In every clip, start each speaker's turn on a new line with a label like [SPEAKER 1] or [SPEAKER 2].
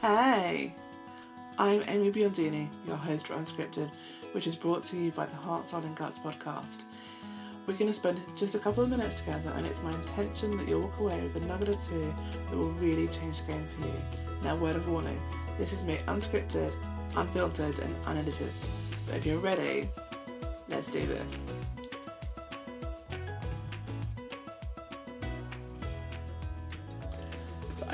[SPEAKER 1] Hey! I'm Amy Biondini, your host for Unscripted, which is brought to you by the Heart, Soul and Guts podcast. We're going to spend just a couple of minutes together, and it's my intention that you'll walk away with a nugget or two that will really change the game for you. Now, word of warning this is me unscripted, unfiltered, and unedited. So if you're ready, let's do this.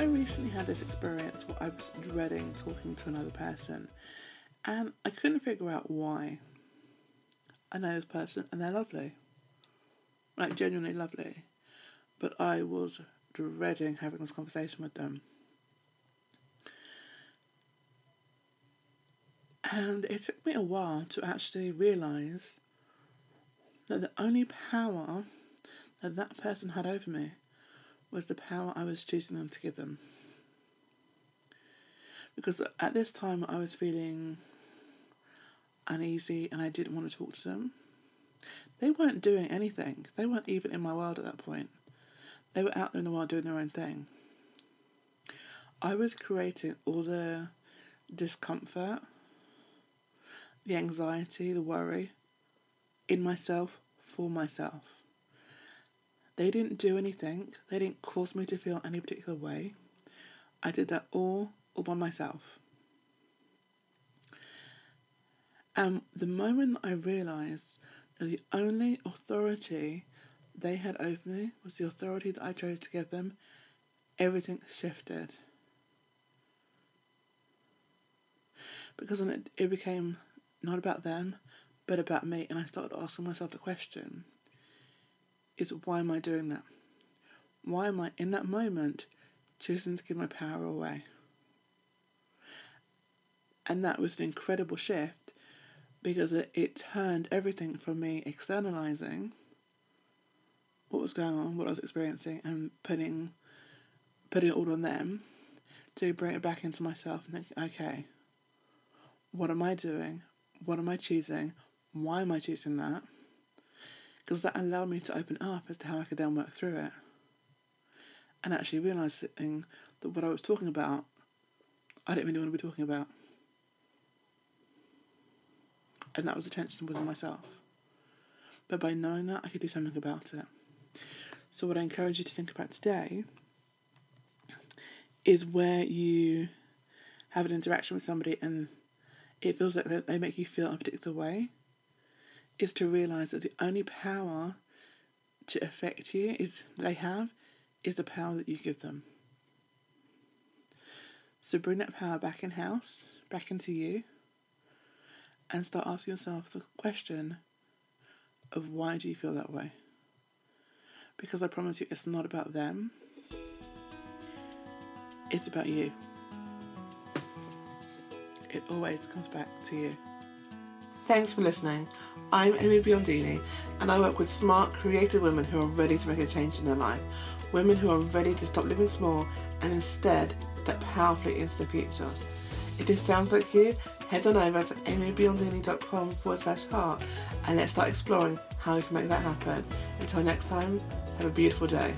[SPEAKER 1] I recently had this experience where I was dreading talking to another person, and I couldn't figure out why. I know this person, and they're lovely, like genuinely lovely, but I was dreading having this conversation with them. And it took me a while to actually realise that the only power that that person had over me was the power I was choosing them to give them. Because at this time I was feeling uneasy and I didn't want to talk to them. They weren't doing anything, they weren't even in my world at that point. They were out there in the world doing their own thing. I was creating all the discomfort the anxiety, the worry in myself for myself. They didn't do anything, they didn't cause me to feel any particular way. I did that all all by myself. And the moment I realised that the only authority they had over me was the authority that I chose to give them, everything shifted. Because then it, it became not about them, but about me. And I started asking myself the question is why am I doing that? Why am I in that moment choosing to give my power away? And that was an incredible shift because it, it turned everything from me externalizing what was going on, what I was experiencing, and putting putting it all on them to bring it back into myself and think, okay, what am I doing? what am I choosing? Why am I choosing that? Because that allowed me to open up as to how I could then work through it. And actually realizing that what I was talking about, I didn't really want to be talking about. And that was the tension within myself. But by knowing that, I could do something about it. So, what I encourage you to think about today is where you have an interaction with somebody and it feels like they make you feel a particular way, is to realize that the only power to affect you is they have is the power that you give them. So bring that power back in house, back into you, and start asking yourself the question of why do you feel that way? Because I promise you, it's not about them, it's about you it always comes back to you. Thanks for listening. I'm Amy Biondini, and I work with smart, creative women who are ready to make a change in their life. Women who are ready to stop living small and instead step powerfully into the future. If this sounds like you, head on over to amybiondini.com forward slash heart and let's start exploring how we can make that happen. Until next time, have a beautiful day.